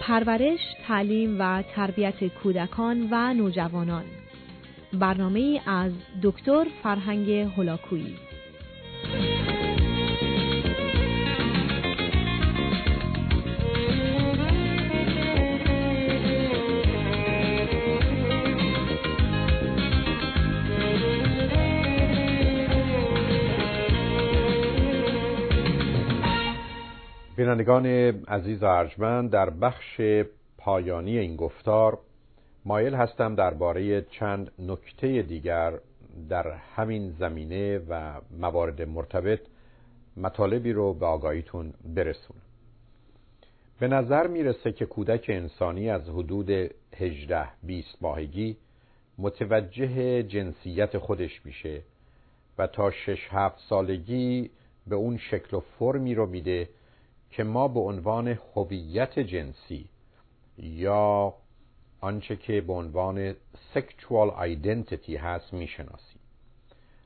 پرورش، تعلیم و تربیت کودکان و نوجوانان. برنامه از دکتر فرهنگ هلاکویی بینندگان عزیز و ارجمند در بخش پایانی این گفتار مایل هستم درباره چند نکته دیگر در همین زمینه و موارد مرتبط مطالبی رو به آگاهیتون برسونم. به نظر می‌رسه که کودک انسانی از حدود 18 20 ماهگی متوجه جنسیت خودش میشه و تا 6 7 سالگی به اون شکل و فرمی رو میده که ما به عنوان هویت جنسی یا آنچه که به عنوان sexual identity هست می‌شناسیم.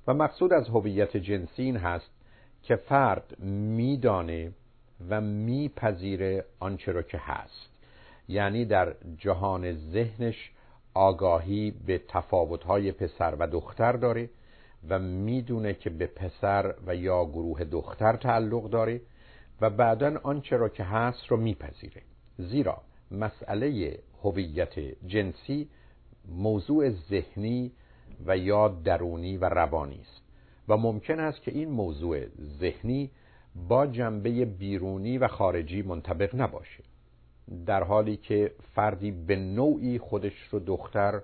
و مقصود از هویت جنسی این هست که فرد میدانه و میپذیره آنچه را که هست. یعنی در جهان ذهنش آگاهی به تفاوتهای پسر و دختر داره و می‌دونه که به پسر و یا گروه دختر تعلق داره و بعدا آنچه را که هست رو میپذیره. زیرا مسئله هویت جنسی موضوع ذهنی و یا درونی و روانی است. و ممکن است که این موضوع ذهنی با جنبه بیرونی و خارجی منطبق نباشه. در حالی که فردی به نوعی خودش رو دختر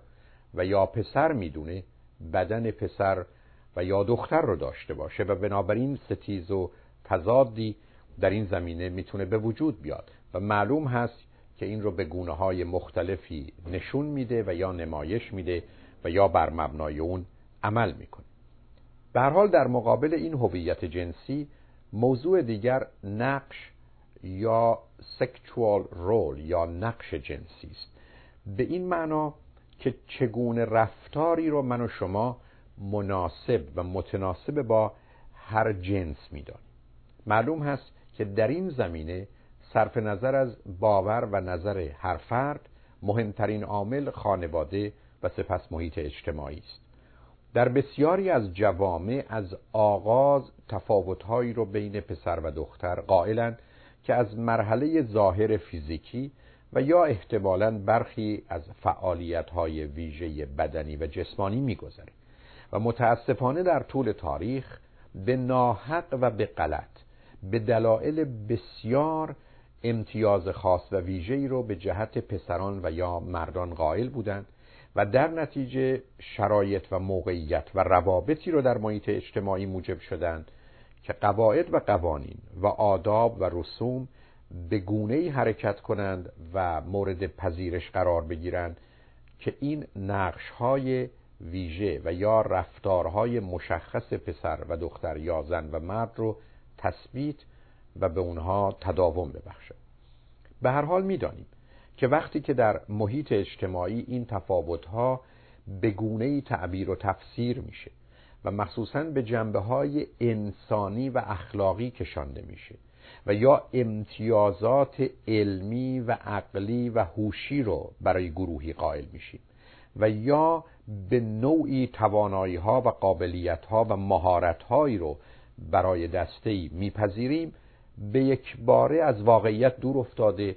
و یا پسر می‌دونه بدن پسر و یا دختر رو داشته باشه و بنابراین ستیز و تضادی در این زمینه می‌تونه به وجود بیاد و معلوم هست که این رو به گونه های مختلفی نشون میده و یا نمایش میده و یا بر مبنای اون عمل می‌کنه. به حال در مقابل این هویت جنسی موضوع دیگر نقش یا سکچوال رول یا نقش جنسی است. به این معنا که چگونه رفتاری رو من و شما مناسب و متناسب با هر جنس می‌دانیم. معلوم هست که در این زمینه صرف نظر از باور و نظر هر فرد مهمترین عامل خانواده و سپس محیط اجتماعی است. در بسیاری از جوامع از آغاز تفاوتهایی رو بین پسر و دختر قائلند که از مرحله ظاهر فیزیکی و یا احتمالا برخی از فعالیت‌های ویژه بدنی و جسمانی میگذره و متاسفانه در طول تاریخ به ناحق و به غلط به دلایل بسیار امتیاز خاص و ویژه‌ای رو به جهت پسران و یا مردان قائل بودند و در نتیجه شرایط و موقعیت و روابطی رو در محیط اجتماعی موجب شدند که قواعد و قوانین و آداب و رسوم به گونه‌ای حرکت کنند و مورد پذیرش قرار بگیرند که این نقش‌های ویژه و یا رفتارهای مشخص پسر و دختر یا زن و مرد رو تثبیت و به اونها تداوم ببخشد به هر حال می‌دانیم که وقتی که در محیط اجتماعی این تفاوتها به گونه تعبیر و تفسیر میشه و مخصوصا به جنبه های انسانی و اخلاقی کشانده میشه و یا امتیازات علمی و عقلی و هوشی رو برای گروهی قائل میشیم و یا به نوعی توانایی ها و قابلیت ها و مهارت هایی رو برای دسته ای میپذیریم به یک باره از واقعیت دور افتاده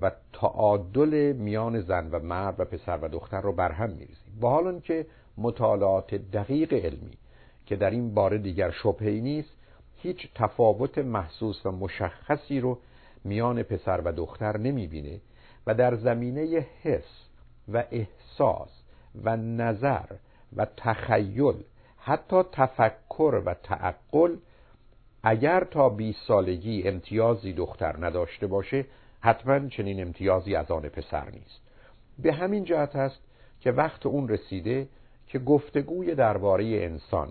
و تعادل میان زن و مرد و پسر و دختر رو برهم میریزیم. با حال که مطالعات دقیق علمی که در این باره دیگر شبهی نیست هیچ تفاوت محسوس و مشخصی رو میان پسر و دختر نمی‌بینه و در زمینه حس و احساس و نظر و تخیل حتی تفکر و تعقل اگر تا 20 سالگی امتیازی دختر نداشته باشه حتما چنین امتیازی از آن پسر نیست. به همین جهت است که وقت اون رسیده که گفتگوی درباره انسان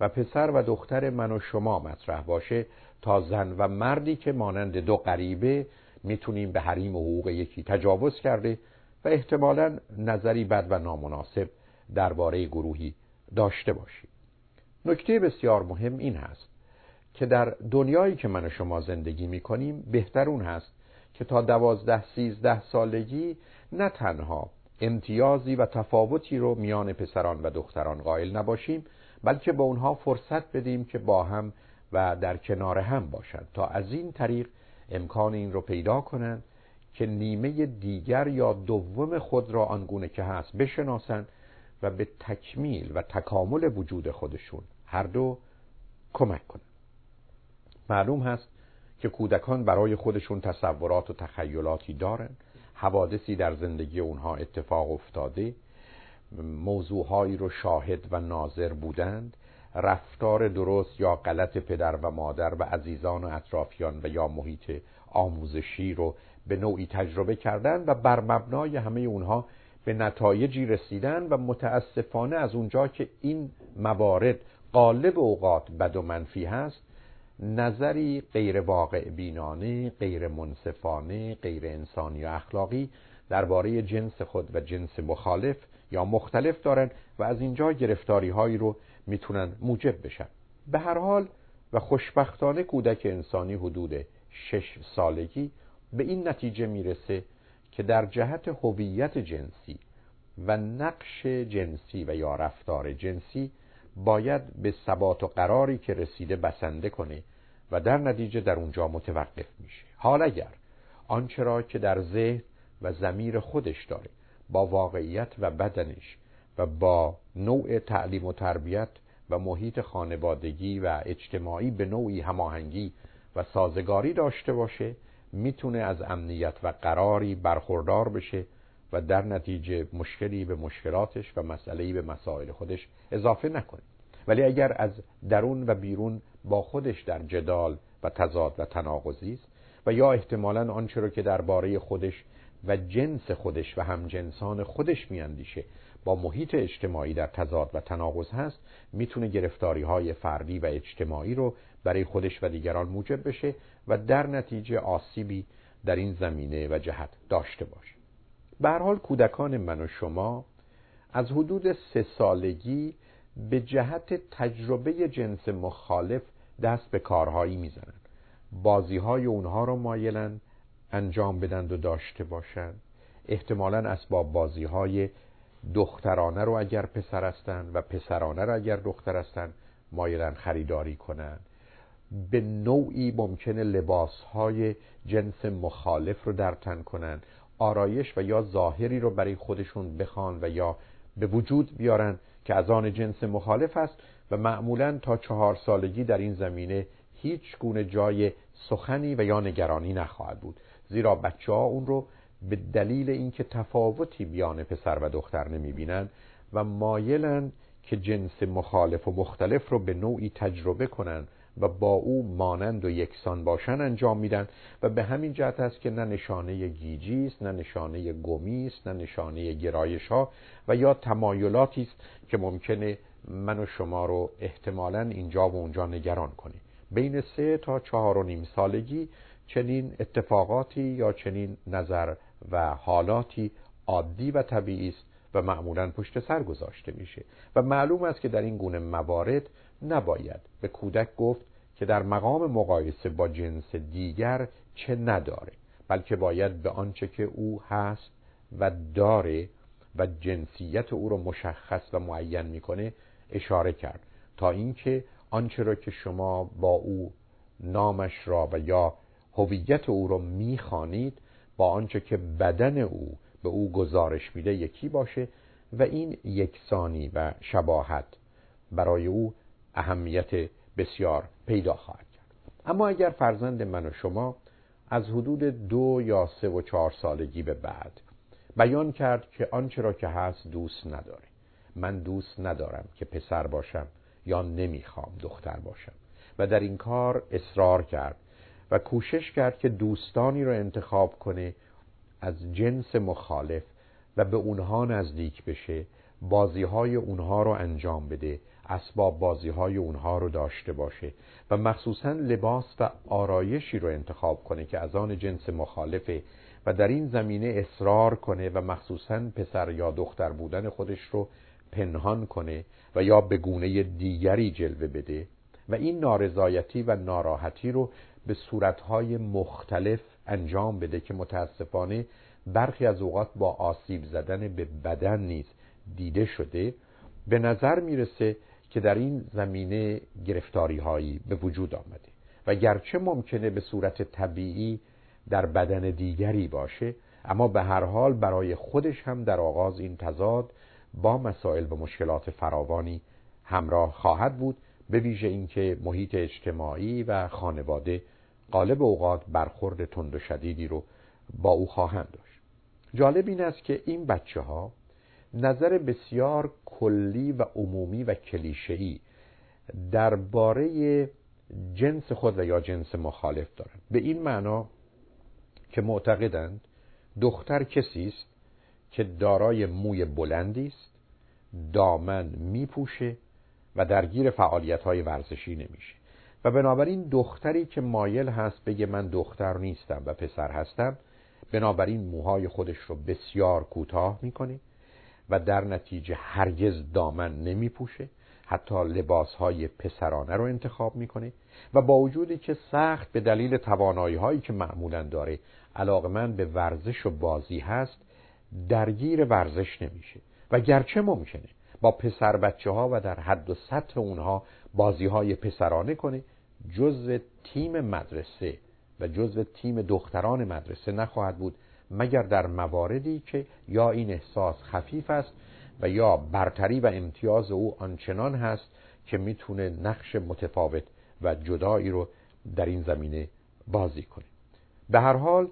و پسر و دختر من و شما مطرح باشه تا زن و مردی که مانند دو غریبه می‌تونیم به حریم حقوق یکی تجاوز کرده و احتمالا نظری بد و نامناسب درباره گروهی داشته باشیم. نکته بسیار مهم این هست که در دنیایی که من و شما زندگی می کنیم بهتر اون هست که تا دوازده سیزده سالگی نه تنها امتیازی و تفاوتی رو میان پسران و دختران قائل نباشیم بلکه به اونها فرصت بدیم که با هم و در کنار هم باشند تا از این طریق امکان این رو پیدا کنند که نیمه دیگر یا دوم خود را آنگونه که هست بشناسند و به تکمیل و تکامل وجود خودشون هر دو کمک کنند معلوم هست که کودکان برای خودشون تصورات و تخیلاتی دارند حوادثی در زندگی اونها اتفاق افتاده. موضوعهایی رو شاهد و ناظر بودند. رفتار درست یا غلط پدر و مادر و عزیزان و اطرافیان و یا محیط آموزشی رو به نوعی تجربه کردن و بر مبنای همه اونها به نتایجی رسیدن و متاسفانه از اونجا که این موارد قالب اوقات بد و منفی هست نظری غیر واقع بینانه غیر منصفانه غیر انسانی و اخلاقی درباره جنس خود و جنس مخالف یا مختلف دارن و از اینجا گرفتاری هایی رو می‌تونن موجب بشن. به هر حال و خوشبختانه کودک انسانی حدود شش سالگی به این نتیجه می‌رسه که در جهت هویت جنسی و نقش جنسی و یا رفتار جنسی باید به ثبات و قراری که رسیده بسنده کنه و در نتیجه در اونجا متوقف میشه. حال اگر آنچه را که در ذهن و زمیر خودش داره با واقعیت و بدنش و با نوع تعلیم و تربیت و محیط خانوادگی و اجتماعی به نوعی هماهنگی و سازگاری داشته باشه می‌تونه از امنیت و قراری برخوردار بشه و در نتیجه مشکلی به مشکلاتش و مسئلهی به مسائل خودش اضافه نکنه. ولی اگر از درون و بیرون با خودش در جدال و تضاد و تناقضی است و یا احتمالا آنچه رو که درباره خودش و جنس خودش و همجنسان خودش میاندیشه با محیط اجتماعی در تضاد و تناقض هست می‌تونه گرفتاری های فردی و اجتماعی رو برای خودش و دیگران موجب بشه و در نتیجه آسیبی در این زمینه و جهت داشته باشه. به حال کودکان من و شما از حدود سه سالگی به جهت تجربه جنس مخالف دست به کارهایی می‌زنن بازی های اونها رو مایلن انجام بدند و داشته باشند. احتمالا اسباب بازی های دخترانه رو اگر پسر هستند و پسرانه رو اگر دختر هستند مایلن خریداری کنند. به نوعی ممکنه لباس های جنس مخالف رو در تن کنند آرایش و یا ظاهری رو برای خودشون بخوان و یا به وجود بیارن که از آن جنس مخالف است و معمولا تا چهار سالگی در این زمینه هیچ گونه جای سخنی و یا نگرانی نخواهد بود. زیرا بچه ها اون رو به دلیل اینکه تفاوتی بیان پسر و دختر نمی‌بینن و مایلن که جنس مخالف و مختلف رو به نوعی تجربه کنند و با او مانند و یکسان باشن انجام میدن و به همین جهت است که نه نشانه گیجی است نه نشانه گمی است نه نشانه گرایش ها و یا تمایلاتی است که ممکنه من و شما رو احتمالا اینجا و اونجا نگران کنه بین سه تا چهار و نیم سالگی چنین اتفاقاتی یا چنین نظر و حالاتی عادی و طبیعی است و معمولا پشت سر گذاشته میشه. و معلوم است که در این گونه موارد نباید. به کودک گفت که در مقام مقایسه با جنس دیگر چه نداره بلکه باید به آنچه که او هست و داره و جنسیت او رو مشخص و معین می‌کنه اشاره کرد تا اینکه آنچه را که شما با او نامش را و یا هویت او را می‌خوانید با آنچه که بدن او به او گزارش میده یکی باشه و این یکسانی و شباهت برای او اهمیت بسیار پیدا خواهد کرد. اما اگر فرزند من و شما از حدود دو یا سه و چهار سالگی به بعد بیان کرد که آنچه را که هست دوست نداره. من دوست ندارم که پسر باشم یا نمی‌خوام دختر باشم. و در این کار اصرار کرد و کوشش کرد که دوستانی را انتخاب کنه از جنس مخالف و به اونها نزدیک بشه بازی های اونها رو انجام بده اسباب بازی های اونها رو داشته باشه و مخصوصا لباس و آرایشی رو انتخاب کنه که از آن جنس مخالفه و در این زمینه اصرار کنه و مخصوصا پسر یا دختر بودن خودش رو پنهان کنه و یا به گونه دیگری جلوه بده و این نارضایتی و ناراحتی رو به صورتهای مختلف انجام بده که متاسفانه برخی از اوقات با آسیب زدن به بدن نیز دیده شده به نظر می‌رسه که در این زمینه گرفتاری هایی به وجود آمده و گرچه ممکنه به صورت طبیعی در بدن دیگری باشه اما به هر حال برای خودش هم در آغاز این تضاد با مسائل و مشکلات فراوانی همراه خواهد بود به ویژه اینکه محیط اجتماعی و خانواده قالب اوقات برخورد تند و شدیدی رو با او خواهند داشت. جالب این است که این بچه ها نظر بسیار کلی و عمومی و کلیشه‌ای درباره جنس خود و یا جنس مخالف دارند به این معنا که معتقدند دختر کسی است که دارای موی بلندی است دامن میپوشه و درگیر فعالیت های ورزشی نمیشه. و بنابراین دختری که مایل هست بگه من دختر نیستم و پسر هستم بنابراین موهای خودش رو بسیار کوتاه می‌کنه. و در نتیجه هرگز دامن نمیپوشه حتی لباس های پسرانه رو انتخاب می‌کنه و با وجودی که سخت به دلیل توانایی هایی که معمولا داره علاقه من به ورزش و بازی هست درگیر ورزش نمیشه. و گرچه ممکنه با پسر بچه ها و در حد و سطح اونها بازی های پسرانه کنه جزء تیم مدرسه و جزء تیم دختران مدرسه نخواهد بود مگر در مواردی که یا این احساس خفیف است و یا برتری و امتیاز او آنچنان هست که می‌تونه نقش متفاوت و جدایی رو در این زمینه بازی کنه. به هر حال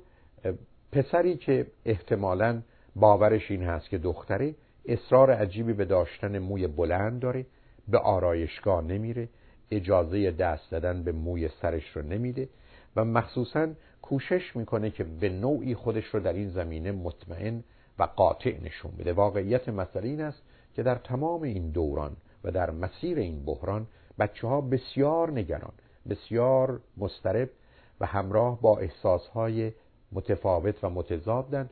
پسری که احتمالا باورش این هست که دختره اصرار عجیبی به داشتن موی بلند داره به آرایشگاه نمیره اجازه دست دادن به موی سرش رو نمیده و مخصوصا کوشش می‌کنه که به نوعی خودش رو در این زمینه مطمئن و قاطع نشون بده. واقعیت مسئله این است که در تمام این دوران و در مسیر این بحران بچه ها بسیار نگران بسیار مسترب و همراه با احساسهای متفاوت و متضادن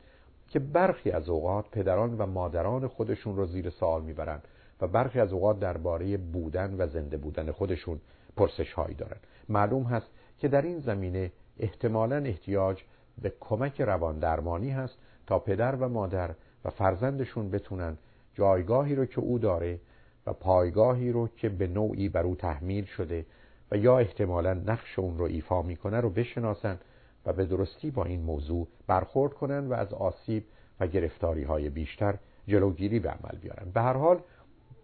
که برخی از اوقات پدران و مادران خودشون رو زیر سوال می‌برند و برخی از اوقات درباره بودن و زنده بودن خودشون پرسش هایی دارن. معلوم هست که در این زمینه احتمالا احتیاج به کمک روان درمانی هست تا پدر و مادر و فرزندشون بتونن جایگاهی رو که او داره و پایگاهی رو که به نوعی بر او تحمیل شده و یا احتمالا نقش اون رو ایفا می‌کنه رو بشناسن و به درستی با این موضوع برخورد کنن و از آسیب و گرفتاری های بیشتر جلوگیری به عمل بیارن. به هر حال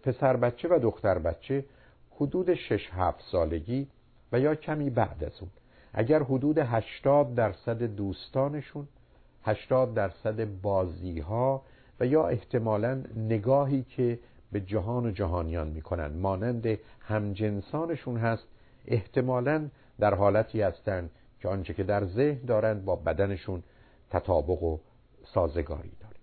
پسر بچه و دختر بچه حدود 6 7 سالگی و یا کمی بعد از اون. اگر حدود 80 درصد دوستانشون 80 درصد بازی ها و یا احتمالا نگاهی که به جهان و جهانیان می‌کنن مانند همجنسانشون هست احتمالا در حالتی هستند که آنچه که در ذهن دارند با بدنشون تطابق و سازگاری داره.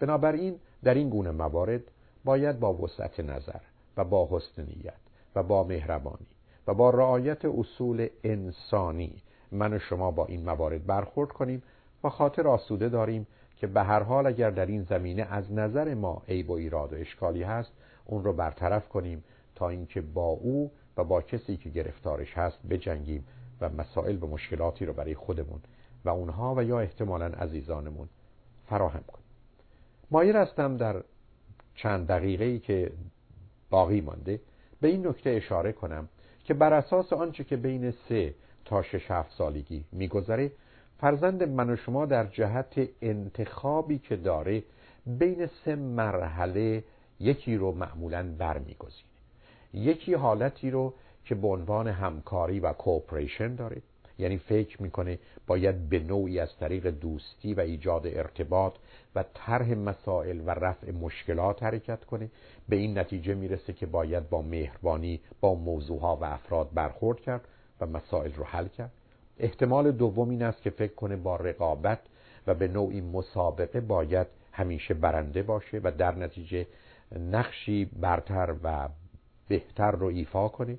بنابراین در این گونه موارد باید با وسعت نظر و با حسن نیت و با مهربانی و با رعایت اصول انسانی من و شما با این موارد برخورد کنیم و خاطر آسوده داریم که به هر حال اگر در این زمینه از نظر ما عیب و ایراد و اشکالی هست اون رو برطرف کنیم تا اینکه با او و با کسی که گرفتارش هست بجنگیم و مسائل و مشکلاتی رو برای خودمون و اونها و یا احتمالا عزیزانمون فراهم کنیم. مایل هستم در چند دقیقه ای که باقی مانده به این نکته اشاره کنم که بر اساس آنچه که بین سه تا شش هفت سالگی میگذره فرزند من و شما در جهت انتخابی که داره بین سه مرحله یکی رو معمولا برمیگزینه. یکی حالتی رو که به عنوان همکاری و کوپریشن داره. یعنی فکر می‌کنه باید به نوعی از طریق دوستی و ایجاد ارتباط و طرح مسائل و رفع مشکلات حرکت کنه. به این نتیجه می‌رسه که باید با مهربانی با موضوعها و افراد برخورد کرد و مسائل رو حل کرد. احتمال دوم این است که فکر کنه با رقابت و به نوعی مسابقه باید همیشه برنده باشه و در نتیجه نقشی برتر و بهتر رو ایفا کنه.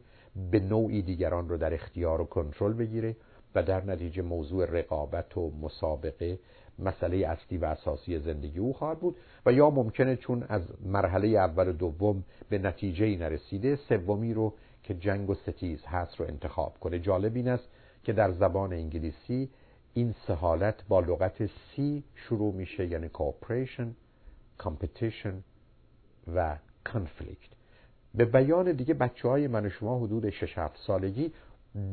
به نوعی دیگران رو در اختیار و کنترل بگیره و در نتیجه موضوع رقابت و مسابقه مسئله اصلی و اساسی زندگی او خواهد بود و یا ممکنه چون از مرحله اول و دوم به نتیجه نرسیده سومی رو که جنگ و ستیز هست رو انتخاب کنه. جالب این است که در زبان انگلیسی این سه حالت با لغت سی شروع میشه یعنی cooperation, competition و conflict. به بیان دیگه بچه های من و شما حدود 6 7 سالگی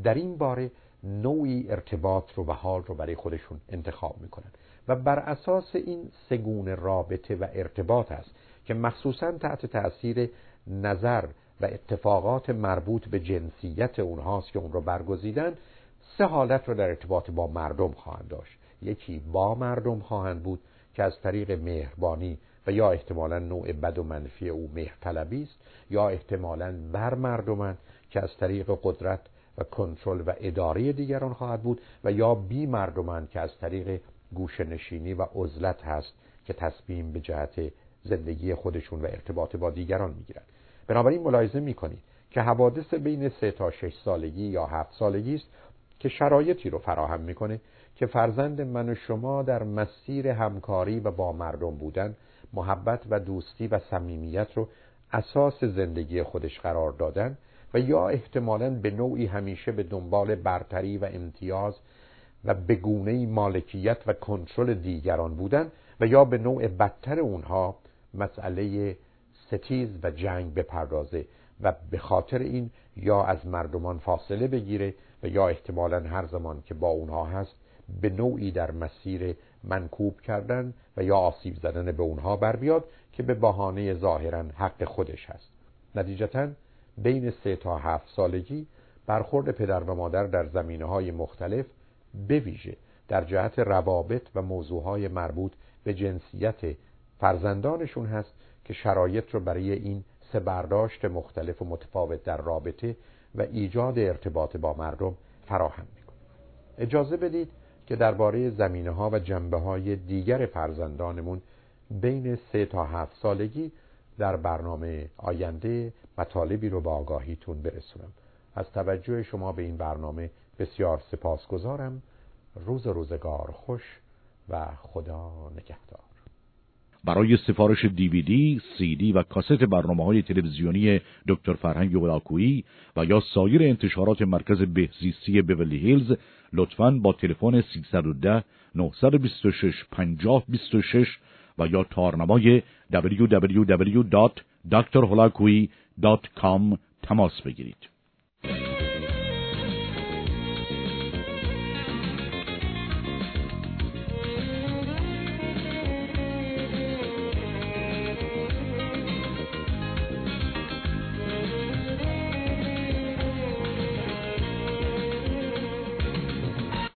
در این باره نوعی ارتباط رو و حال رو برای خودشون انتخاب می‌کنن. و بر اساس این سگون رابطه و ارتباط است که مخصوصا تحت تاثیر نظر و اتفاقات مربوط به جنسیت اونهاست که اون رو برگزیدن سه حالت رو در ارتباط با مردم خواهند داشت. یکی با مردم خواهند بود که از طریق مهربانی و یا احتمالا نوع بد و منفی او مهرطلبی است یا احتمالا بر مردمند که از طریق قدرت و کنترل و اداره دیگران خواهد بود و یا بی مردمند که از طریق گوشه نشینی و عزلت هست که تصمیم به جهت زندگی خودشون و ارتباط با دیگران می‌گیرند بنابراین ملاحظه می‌کنید که حوادث بین سه تا شش سالگی یا هفت سالگی است که شرایطی رو فراهم می‌کنه که فرزند من و شما در مسیر همکاری و با مردم بودن محبت و دوستی و صمیمیت رو اساس زندگی خودش قرار دادن و یا احتمالا به نوعی همیشه به دنبال برتری و امتیاز و بگونه مالکیت و کنترل دیگران بودن و یا به نوع بدتر اونها مسئله ستیز و جنگ بپردازه و به خاطر این یا از مردمان فاصله بگیره و یا احتمالا هر زمان که با اونها هست به نوعی در مسیر منکوب کردن و یا آسیب زدن به اونها بر بیاد که به بهانه ظاهرا حق خودش هست. نتیجتا بین سه تا هفت سالگی برخورد پدر و مادر در زمینه های مختلف بویژه در جهت روابط و موضوعهای مربوط به جنسیت فرزندانشون هست که شرایط رو برای این سه برداشت مختلف و متفاوت در رابطه و ایجاد ارتباط با مردم فراهم می‌کنه. اجازه بدید که درباره زمینه ها و جنبه های دیگر فرزندانمون بین سه تا هفت سالگی در برنامه آینده مطالبی رو به آگاهیتون برسونم. از توجه شما به این برنامه بسیار سپاسگزارم. روز روزگار خوش و خدا نگهدار. برای سفارش دیویدی، سی دی و کاست برنامه های تلویزیونی دکتر فرهنگ ولاکویی و یا سایر انتشارات مرکز بهزیستی بولی هیلز لطفاً با تلفن 310 926 5026 و یا تارنمای www.drholakui.com تماس بگیرید.